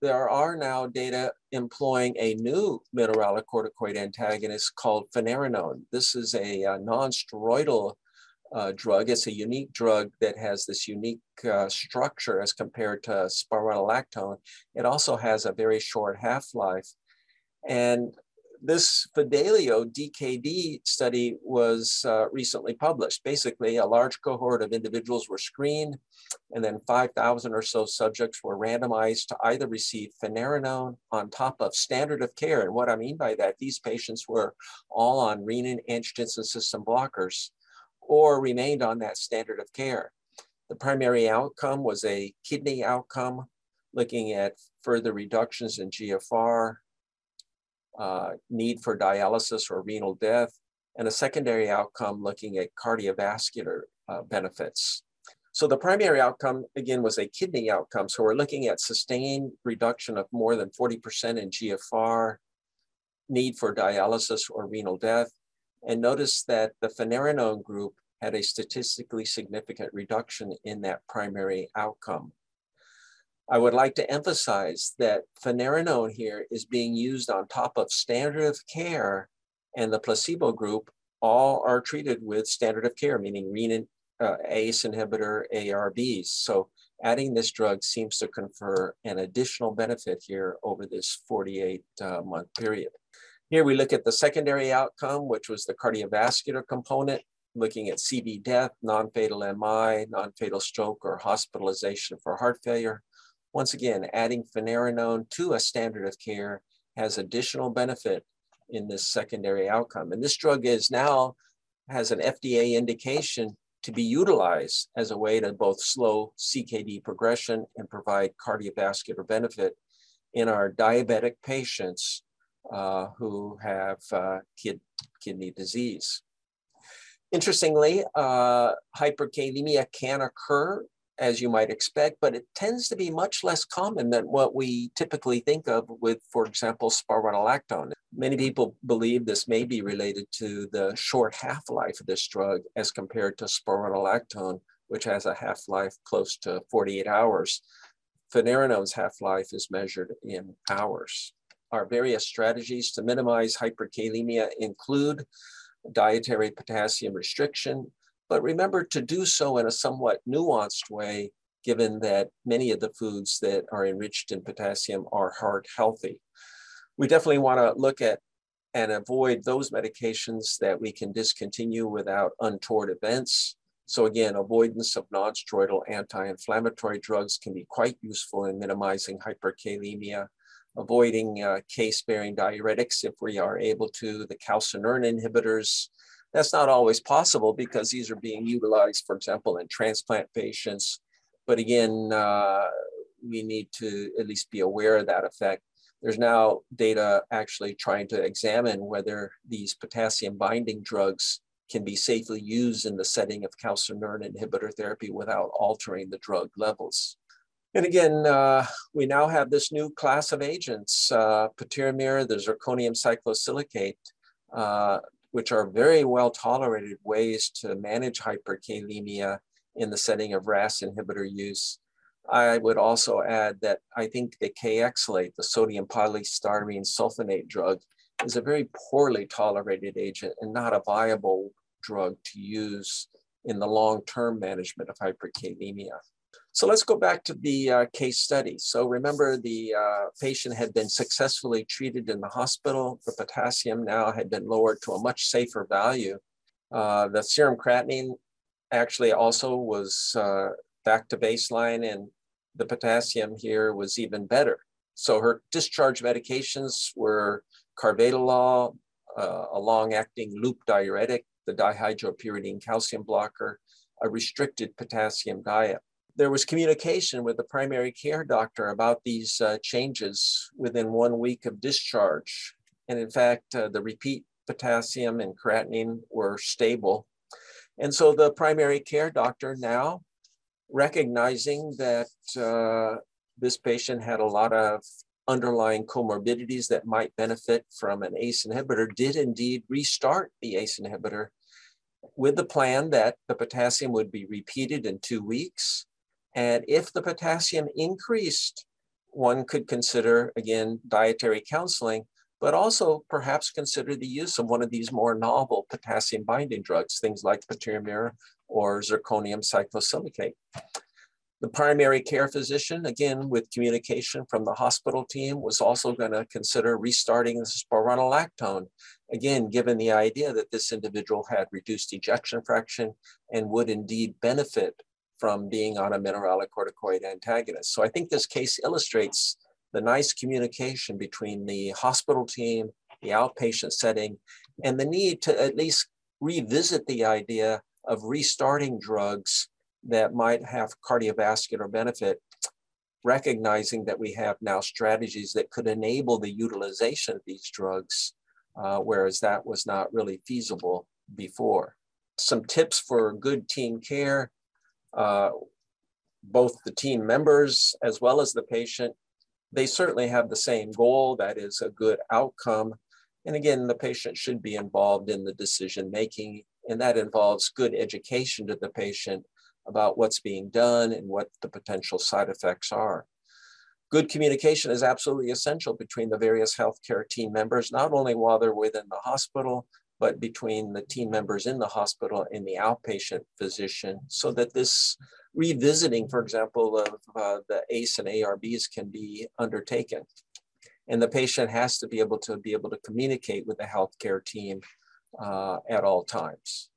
there are now data employing a new mineralocorticoid antagonist called finerenone. This is a, a non-steroidal uh, drug. It's a unique drug that has this unique uh, structure as compared to spironolactone. It also has a very short half-life. And this Fidelio DKD study was uh, recently published. Basically, a large cohort of individuals were screened, and then 5,000 or so subjects were randomized to either receive finerenone on top of standard of care. And what I mean by that, these patients were all on renin-angiotensin system blockers or remained on that standard of care. The primary outcome was a kidney outcome, looking at further reductions in GFR, uh, need for dialysis or renal death, and a secondary outcome looking at cardiovascular uh, benefits. So the primary outcome, again, was a kidney outcome. So we're looking at sustained reduction of more than 40% in GFR, need for dialysis or renal death. And notice that the finerenone group had a statistically significant reduction in that primary outcome. I would like to emphasize that finerenone here is being used on top of standard of care and the placebo group all are treated with standard of care, meaning renin uh, ACE inhibitor, ARBs. So adding this drug seems to confer an additional benefit here over this 48 uh, month period. Here we look at the secondary outcome, which was the cardiovascular component, looking at CV death, non-fatal MI, non-fatal stroke, or hospitalization for heart failure. Once again, adding finerenone to a standard of care has additional benefit in this secondary outcome. And this drug is now has an FDA indication to be utilized as a way to both slow CKD progression and provide cardiovascular benefit in our diabetic patients uh, who have uh, kid, kidney disease. Interestingly, uh, hyperkalemia can occur as you might expect, but it tends to be much less common than what we typically think of with, for example, spironolactone. Many people believe this may be related to the short half-life of this drug as compared to spironolactone, which has a half-life close to 48 hours. Finerenone's half-life is measured in hours. Our various strategies to minimize hyperkalemia include dietary potassium restriction, but remember to do so in a somewhat nuanced way, given that many of the foods that are enriched in potassium are heart healthy. We definitely want to look at and avoid those medications that we can discontinue without untoward events. So again, avoidance of non-steroidal anti-inflammatory drugs can be quite useful in minimizing hyperkalemia, avoiding uh, K-sparing diuretics if we are able to, the calcineurin inhibitors, that's not always possible because these are being utilized, for example, in transplant patients. But again, uh, we need to at least be aware of that effect. There's now data actually trying to examine whether these potassium binding drugs can be safely used in the setting of calcineurin inhibitor therapy without altering the drug levels. And again, uh, we now have this new class of agents, uh, the zirconium cyclosilicate, uh, which are very well tolerated ways to manage hyperkalemia in the setting of RAS inhibitor use. I would also add that I think the Kayexalate, the sodium polystyrene sulfonate drug, is a very poorly tolerated agent and not a viable drug to use in the long-term management of hyperkalemia. So let's go back to the uh, case study. So remember the uh, patient had been successfully treated in the hospital. The potassium now had been lowered to a much safer value. Uh, the serum creatinine actually also was uh, back to baseline and the potassium here was even better. So her discharge medications were carvedilol, uh, a long-acting loop diuretic, the dihydropyridine calcium blocker, a restricted potassium diet there was communication with the primary care doctor about these uh, changes within one week of discharge. And in fact, uh, the repeat potassium and creatinine were stable. And so the primary care doctor now, recognizing that uh, this patient had a lot of underlying comorbidities that might benefit from an ACE inhibitor, did indeed restart the ACE inhibitor with the plan that the potassium would be repeated in two weeks and if the potassium increased one could consider, again, dietary counseling, but also perhaps consider the use of one of these more novel potassium binding drugs, things like patiromer or zirconium cyclosilicate. The primary care physician, again, with communication from the hospital team, was also going to consider restarting the spironolactone, again, given the idea that this individual had reduced ejection fraction and would indeed benefit from being on a mineralocorticoid antagonist. So I think this case illustrates the nice communication between the hospital team, the outpatient setting, and the need to at least revisit the idea of restarting drugs that might have cardiovascular benefit, recognizing that we have now strategies that could enable the utilization of these drugs, uh, whereas that was not really feasible before. Some tips for good team care. Uh, both the team members as well as the patient, they certainly have the same goal, that is a good outcome. And again, the patient should be involved in the decision making, and that involves good education to the patient about what's being done and what the potential side effects are. Good communication is absolutely essential between the various healthcare team members, not only while they're within the hospital, but between the team members in the hospital and the outpatient physician, so that this revisiting, for example, of uh, the ACE and ARBs can be undertaken. And the patient has to be able to be able to communicate with the healthcare team uh, at all times.